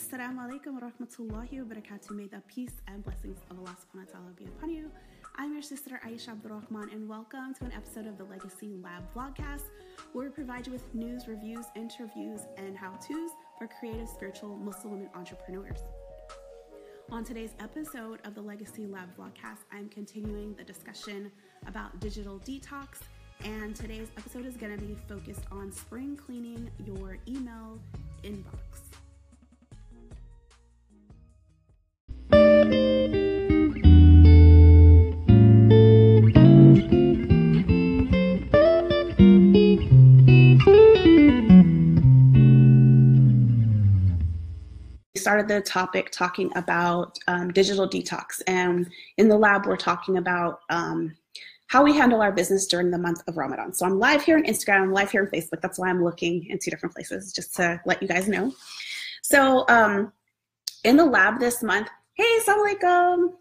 Assalamu alaikum wa rahmatullahi. May the peace and blessings of Allah subhanahu wa ta'ala be upon you. I'm your sister Aisha Abdurrahman, and welcome to an episode of the Legacy Lab vlogcast, where we provide you with news, reviews, interviews, and how to's for creative, spiritual Muslim women entrepreneurs. On today's episode of the Legacy Lab vlogcast, I'm continuing the discussion about digital detox, and today's episode is going to be focused on spring cleaning your email the topic talking about um, digital detox. And in the lab, we're talking about um, how we handle our business during the month of Ramadan. So I'm live here on Instagram, I'm live here on Facebook. That's why I'm looking in two different places, just to let you guys know. So um, in the lab this month, hey, assalamu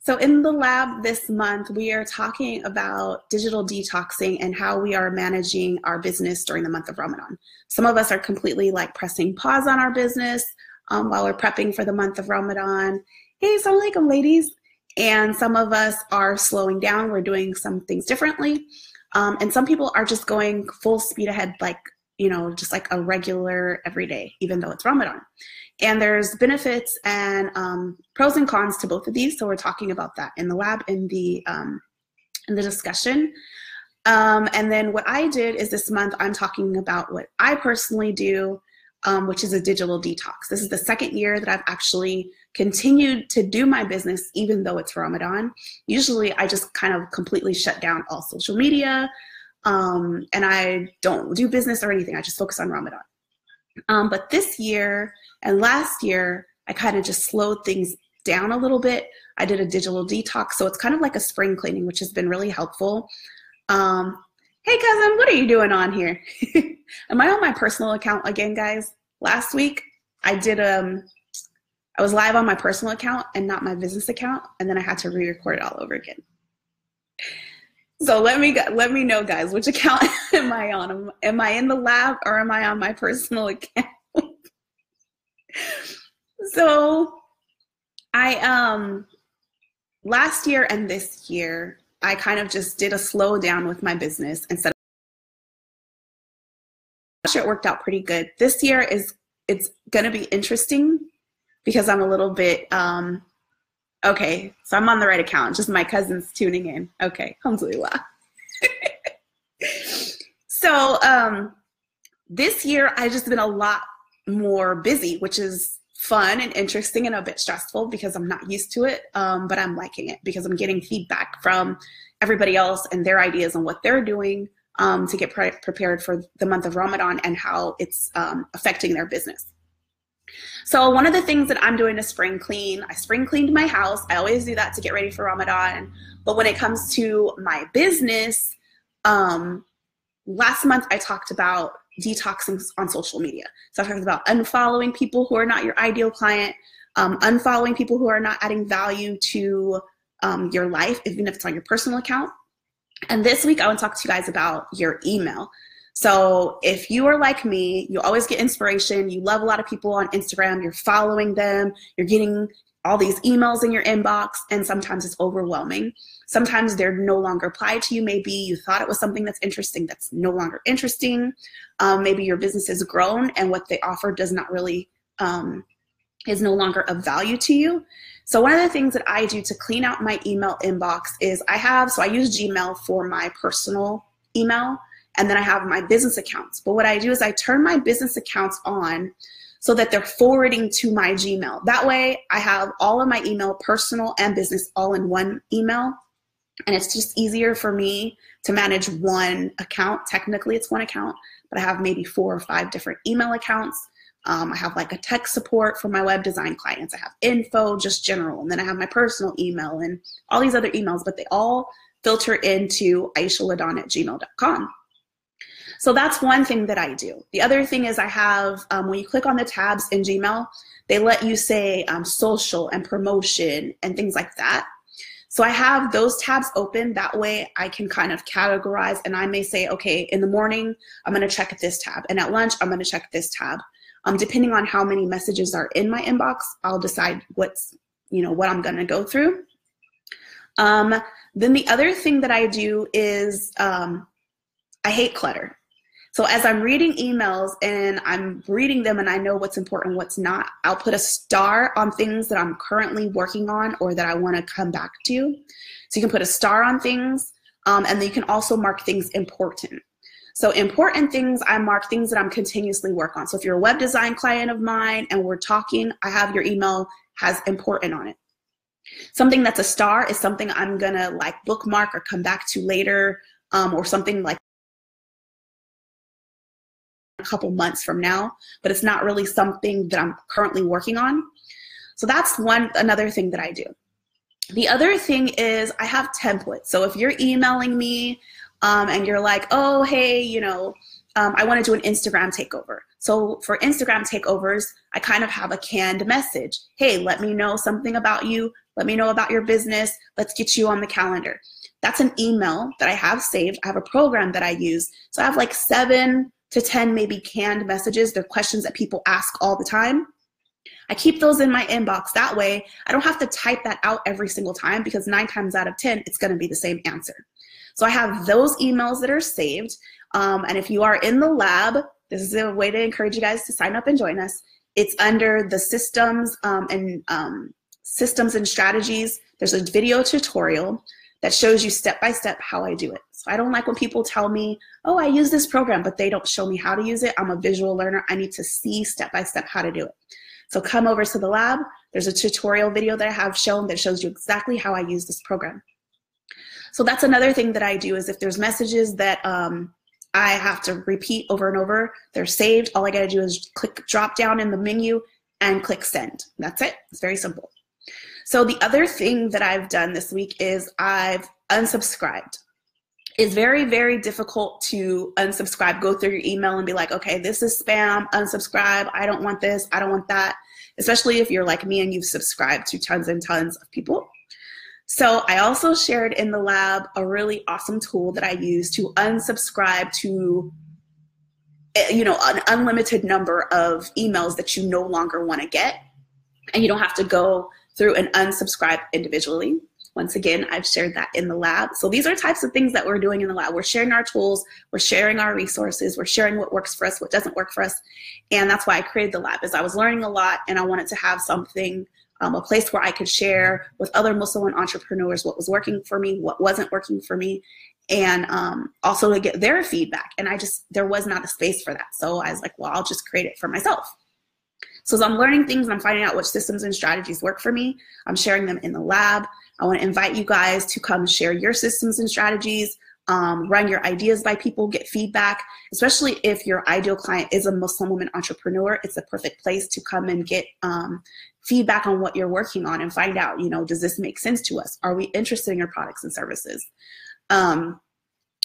So in the lab this month, we are talking about digital detoxing and how we are managing our business during the month of Ramadan. Some of us are completely like pressing pause on our business um, while we're prepping for the month of Ramadan. Hey, assalamu alaikum, ladies. And some of us are slowing down. We're doing some things differently. Um, and some people are just going full speed ahead, like, you know, just like a regular everyday, even though it's Ramadan. And there's benefits and um, pros and cons to both of these. So we're talking about that in the lab in the um, in the discussion. Um, and then what I did is this month I'm talking about what I personally do um, which is a digital detox. This is the second year that I've actually continued to do my business, even though it's Ramadan. Usually, I just kind of completely shut down all social media um, and I don't do business or anything. I just focus on Ramadan. Um, but this year and last year, I kind of just slowed things down a little bit. I did a digital detox, so it's kind of like a spring cleaning, which has been really helpful. Um, hey cousin, what are you doing on here? Am I on my personal account again, guys? Last week I did um I was live on my personal account and not my business account, and then I had to re-record it all over again. So let me let me know, guys, which account am I on? Am I in the lab or am I on my personal account? so I um last year and this year I kind of just did a slow down with my business instead of it worked out pretty good. This year is it's gonna be interesting because I'm a little bit um okay, so I'm on the right account, just my cousin's tuning in. Okay, alhamdulillah. so um this year I just been a lot more busy, which is fun and interesting and a bit stressful because I'm not used to it, um, but I'm liking it because I'm getting feedback from everybody else and their ideas on what they're doing um, to get pre- prepared for the month of Ramadan and how it's um, affecting their business. So one of the things that I'm doing to spring clean, I spring cleaned my house. I always do that to get ready for Ramadan. But when it comes to my business, um, last month I talked about detoxing on social media. So I about unfollowing people who are not your ideal client, um, unfollowing people who are not adding value to um, your life, even if it's on your personal account. And this week, I want to talk to you guys about your email. So if you are like me, you always get inspiration. You love a lot of people on Instagram. You're following them. You're getting all these emails in your inbox, and sometimes it's overwhelming. Sometimes they're no longer applied to you. Maybe you thought it was something that's interesting that's no longer interesting. Um, maybe your business has grown and what they offer does not really um, is no longer of value to you. So one of the things that I do to clean out my email inbox is I have so I use Gmail for my personal email and then I have my business accounts. But what I do is I turn my business accounts on so that they're forwarding to my Gmail. That way, I have all of my email, personal and business, all in one email. And it's just easier for me to manage one account. Technically, it's one account, but I have maybe four or five different email accounts. Um, I have like a tech support for my web design clients. I have info, just general. And then I have my personal email and all these other emails, but they all filter into aishaladon at gmail.com. So that's one thing that I do. The other thing is I have, um, when you click on the tabs in Gmail, they let you say um, social and promotion and things like that. So I have those tabs open. That way I can kind of categorize and I may say, okay, in the morning, I'm going to check this tab. And at lunch, I'm going to check this tab. Um, depending on how many messages are in my inbox, I'll decide what's, you know, what I'm going to go through. Um, then the other thing that I do is um, I hate clutter. So as I'm reading emails and I'm reading them and I know what's important, what's not, I'll put a star on things that I'm currently working on or that I want to come back to. So you can put a star on things um, and then you can also mark things important. So important things, I mark things that I'm continuously work on. So if you're a web design client of mine and we're talking, I have your email has important on it. Something that's a star is something I'm gonna like bookmark or come back to later um, or something like a couple months from now, but it's not really something that I'm currently working on. So that's one another thing that I do. The other thing is I have templates. So if you're emailing me um, and you're like, oh, hey, you know, um, I want to do an Instagram takeover. So for Instagram takeovers, I kind of have a canned message. Hey, let me know something about you. Let me know about your business. Let's get you on the calendar. That's an email that I have saved. I have a program that I use. So I have like seven to 10 maybe canned messages. They're questions that people ask all the time. I keep those in my inbox. That way, I don't have to type that out every single time because nine times out of 10, it's going to be the same answer. So I have those emails that are saved. Um, and if you are in the lab, this is a way to encourage you guys to sign up and join us. It's under the systems um, and um, systems and strategies. There's a video tutorial that shows you step by step how I do it. So I don't like when people tell me, oh, I use this program, but they don't show me how to use it. I'm a visual learner. I need to see step by step how to do it. So come over to the lab. There's a tutorial video that I have shown that shows you exactly how I use this program. So that's another thing that I do is if there's messages that um, I have to repeat over and over, they're saved. All I gotta do is click drop down in the menu and click send. That's it. It's very simple. So the other thing that I've done this week is I've unsubscribed. It's very, very difficult to unsubscribe, go through your email and be like, okay, this is spam, unsubscribe, I don't want this, I don't want that, especially if you're like me and you've subscribed to tons and tons of people. So I also shared in the lab a really awesome tool that I use to unsubscribe to eh, you know an unlimited number of emails that you no longer want to get and you don't have to go through and unsubscribe individually. Once again, I've shared that in the lab. So these are types of things that we're doing in the lab. We're sharing our tools, we're sharing our resources, we're sharing what works for us, what doesn't work for us. And that's why I created the lab is I was learning a lot and I wanted to have something um, a place where I could share with other Muslim entrepreneurs what was working for me, what wasn't working for me, and um, also to get their feedback. And I just, there was not a space for that. So I was like, well, I'll just create it for myself. So as I'm learning things I'm finding out which systems and strategies work for me, I'm sharing them in the lab. I want to invite you guys to come share your systems and strategies, um, run your ideas by people, get feedback, especially if your ideal client is a Muslim woman entrepreneur. It's a perfect place to come and get um, feedback on what you're working on and find out, you know, does this make sense to us? Are we interested in your products and services? Um,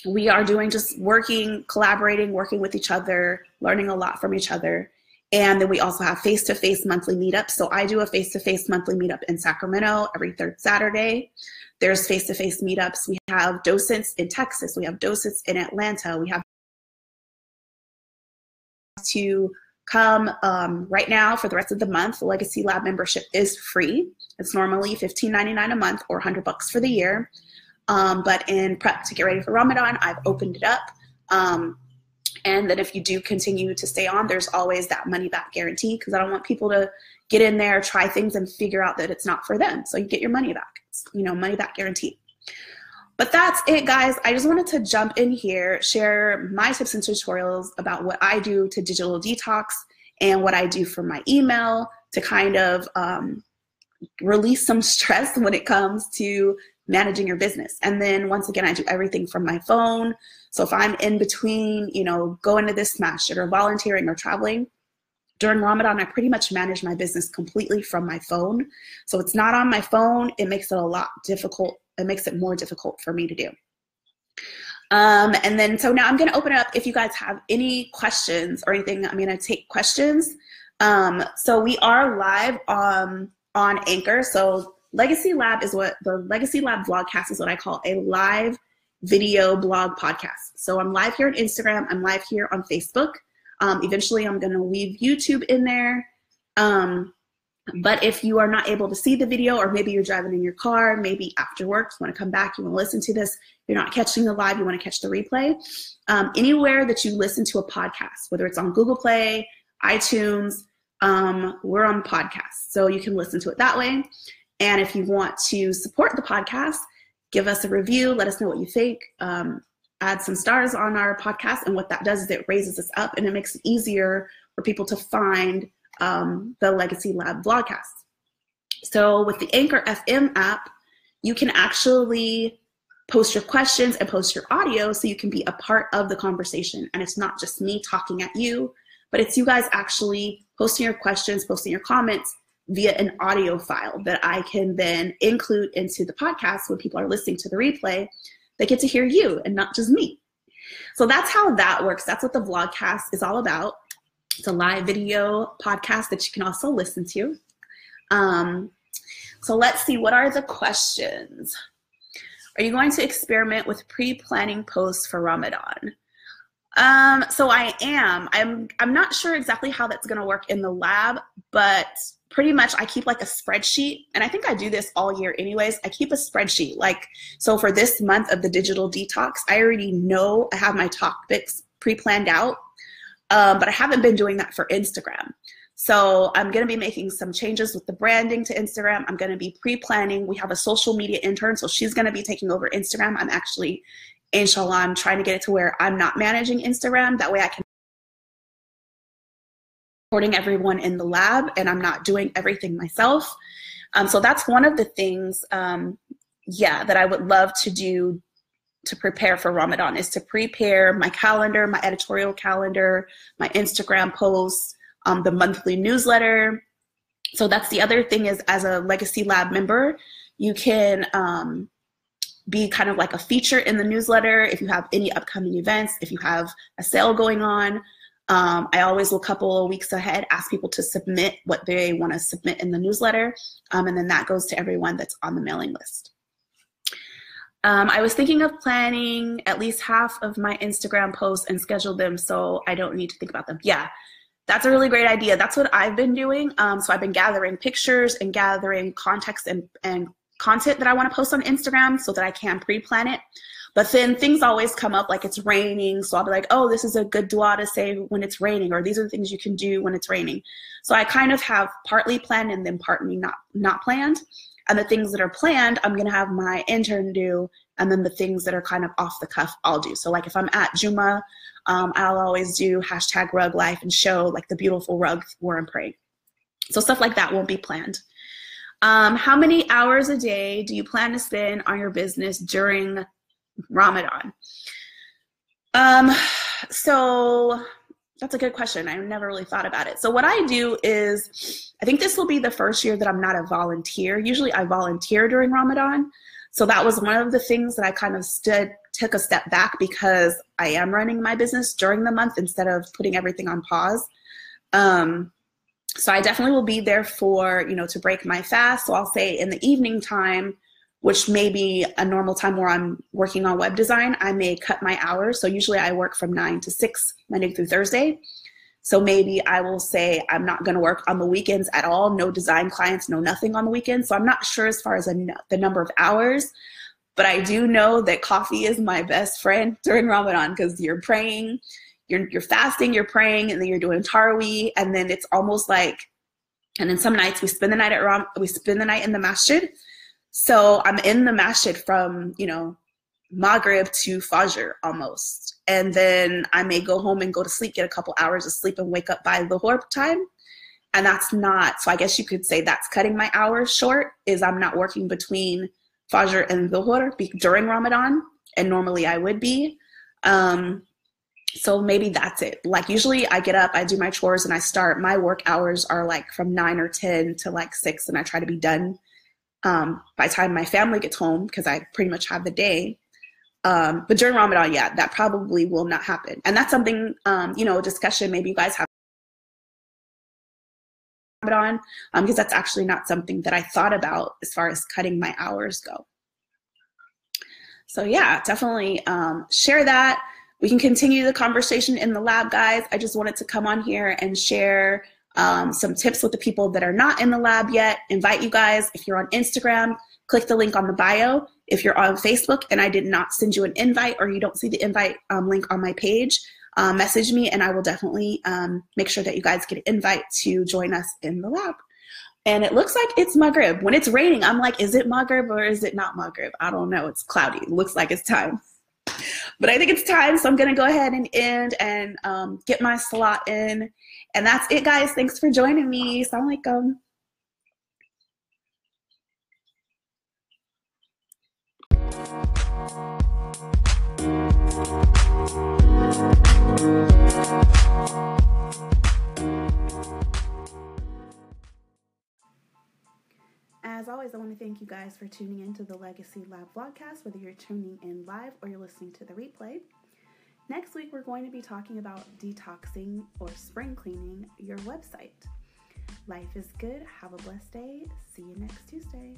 we are doing just working, collaborating, working with each other, learning a lot from each other. And then we also have face to face monthly meetups. So I do a face to face monthly meetup in Sacramento every third Saturday. There's face to face meetups. We have docents in Texas, we have docents in Atlanta, we have to come um, right now for the rest of the month. The Legacy Lab membership is free. It's normally $15.99 a month or 100 bucks for the year. Um, but in prep to get ready for Ramadan, I've opened it up. Um, and then if you do continue to stay on, there's always that money back guarantee because I don't want people to get in there, try things, and figure out that it's not for them. So you get your money back. It's, you know, money back guarantee. But that's it, guys. I just wanted to jump in here, share my tips and tutorials about what I do to digital detox and what I do for my email to kind of um, release some stress when it comes to managing your business. And then once again, I do everything from my phone. So if I'm in between, you know, going to this smash or volunteering or traveling, during Ramadan, I pretty much manage my business completely from my phone. So it's not on my phone. It makes it a lot difficult it makes it more difficult for me to do. Um, and then, so now I'm going to open it up. If you guys have any questions or anything, I'm going to take questions. Um, so we are live on, on Anchor. So Legacy Lab is what the Legacy Lab vlogcast is what I call a live video blog podcast. So I'm live here on Instagram. I'm live here on Facebook. Um, eventually, I'm going to weave YouTube in there. Um, but if you are not able to see the video, or maybe you're driving in your car, maybe after work, you want to come back, you want to listen to this, you're not catching the live, you want to catch the replay. Um, anywhere that you listen to a podcast, whether it's on Google Play, iTunes, um, we're on podcasts. So you can listen to it that way. And if you want to support the podcast, give us a review, let us know what you think. Um, add some stars on our podcast. And what that does is it raises us up and it makes it easier for people to find um, the Legacy Lab vlogcast. So with the Anchor FM app, you can actually post your questions and post your audio so you can be a part of the conversation. And it's not just me talking at you, but it's you guys actually posting your questions, posting your comments via an audio file that I can then include into the podcast when people are listening to the replay they get to hear you and not just me. So that's how that works. That's what the vlogcast is all about. It's a live video podcast that you can also listen to. Um, so let's see, what are the questions? Are you going to experiment with pre-planning posts for Ramadan? Um, so I am. I'm I'm not sure exactly how that's gonna work in the lab, but pretty much I keep like a spreadsheet, and I think I do this all year anyways. I keep a spreadsheet. Like, so for this month of the digital detox, I already know I have my topics pre planned out, um, but I haven't been doing that for Instagram. So I'm going to be making some changes with the branding to Instagram. I'm going to be pre planning. We have a social media intern, so she's going to be taking over Instagram. I'm actually, inshallah, I'm trying to get it to where I'm not managing Instagram. That way I can supporting everyone in the lab and I'm not doing everything myself. Um, so that's one of the things, um, yeah, that I would love to do to prepare for Ramadan is to prepare my calendar, my editorial calendar, my Instagram posts, um, the monthly newsletter. So that's the other thing is as a Legacy Lab member, you can um, be kind of like a feature in the newsletter if you have any upcoming events, if you have a sale going on. Um, I always a couple of weeks ahead, ask people to submit what they want to submit in the newsletter, um, and then that goes to everyone that's on the mailing list. Um, I was thinking of planning at least half of my Instagram posts and schedule them so I don't need to think about them. Yeah, that's a really great idea. That's what I've been doing. Um, so I've been gathering pictures and gathering context and, and content that I want to post on Instagram so that I can pre-plan it. But then things always come up like it's raining. So I'll be like, oh, this is a good dua to say when it's raining, or these are the things you can do when it's raining. So I kind of have partly planned and then partly not not planned. And the things that are planned, I'm gonna have my intern do, and then the things that are kind of off the cuff, I'll do. So like if I'm at Juma, um, I'll always do hashtag rug life and show like the beautiful rug where I'm praying. So stuff like that won't be planned. Um, how many hours a day do you plan to spend on your business during Ramadan? Um, so that's a good question. I never really thought about it. So what I do is, I think this will be the first year that I'm not a volunteer. Usually I volunteer during Ramadan. So that was one of the things that I kind of stood, took a step back because I am running my business during the month instead of putting everything on pause. Um, so I definitely will be there for, you know, to break my fast. So I'll say in the evening time, which may be a normal time where I'm working on web design, I may cut my hours. So usually I work from nine to six, Monday through Thursday. So maybe I will say I'm not going to work on the weekends at all, no design clients, no nothing on the weekends. So I'm not sure as far as the number of hours, but I do know that coffee is my best friend during Ramadan because you're praying, you're, you're fasting, you're praying, and then you're doing Taraweeh, and then it's almost like, and then some nights we spend the night at Ram, we spend the night in the masjid, so I'm in the masjid from, you know, Maghrib to Fajr almost. And then I may go home and go to sleep, get a couple hours of sleep and wake up by Dhuhr time. And that's not, so I guess you could say that's cutting my hours short is I'm not working between Fajr and Dhuhr during Ramadan. And normally I would be. Um, so maybe that's it. Like usually I get up, I do my chores and I start, my work hours are like from nine or 10 to like six and I try to be done um, by time my family gets home, because I pretty much have the day. Um, but during Ramadan, yeah, that probably will not happen. And that's something, um, you know, a discussion maybe you guys have Ramadan, because um, that's actually not something that I thought about as far as cutting my hours go. So yeah, definitely um, share that. we can continue the conversation in the lab, guys. I just wanted to come on here and share um, some tips with the people that are not in the lab yet. Invite you guys, if you're on Instagram, click the link on the bio. If you're on Facebook and I did not send you an invite or you don't see the invite um, link on my page, uh, message me and I will definitely um, make sure that you guys get an invite to join us in the lab. And it looks like it's Maghrib. When it's raining, I'm like, is it Maghrib or is it not Maghrib? I don't know. It's cloudy. It looks like it's time. But I think it's time, so I'm going to go ahead and end and um, get my slot in. And that's it, guys. Thanks for joining me. Assalamu alaikum. As always, I want to thank you guys for tuning in to the Legacy Lab vlogcast, whether you're tuning in live or you're listening to the replay. Next week, we're going to be talking about detoxing or spring cleaning your website. Life is good. Have a blessed day. See you next Tuesday.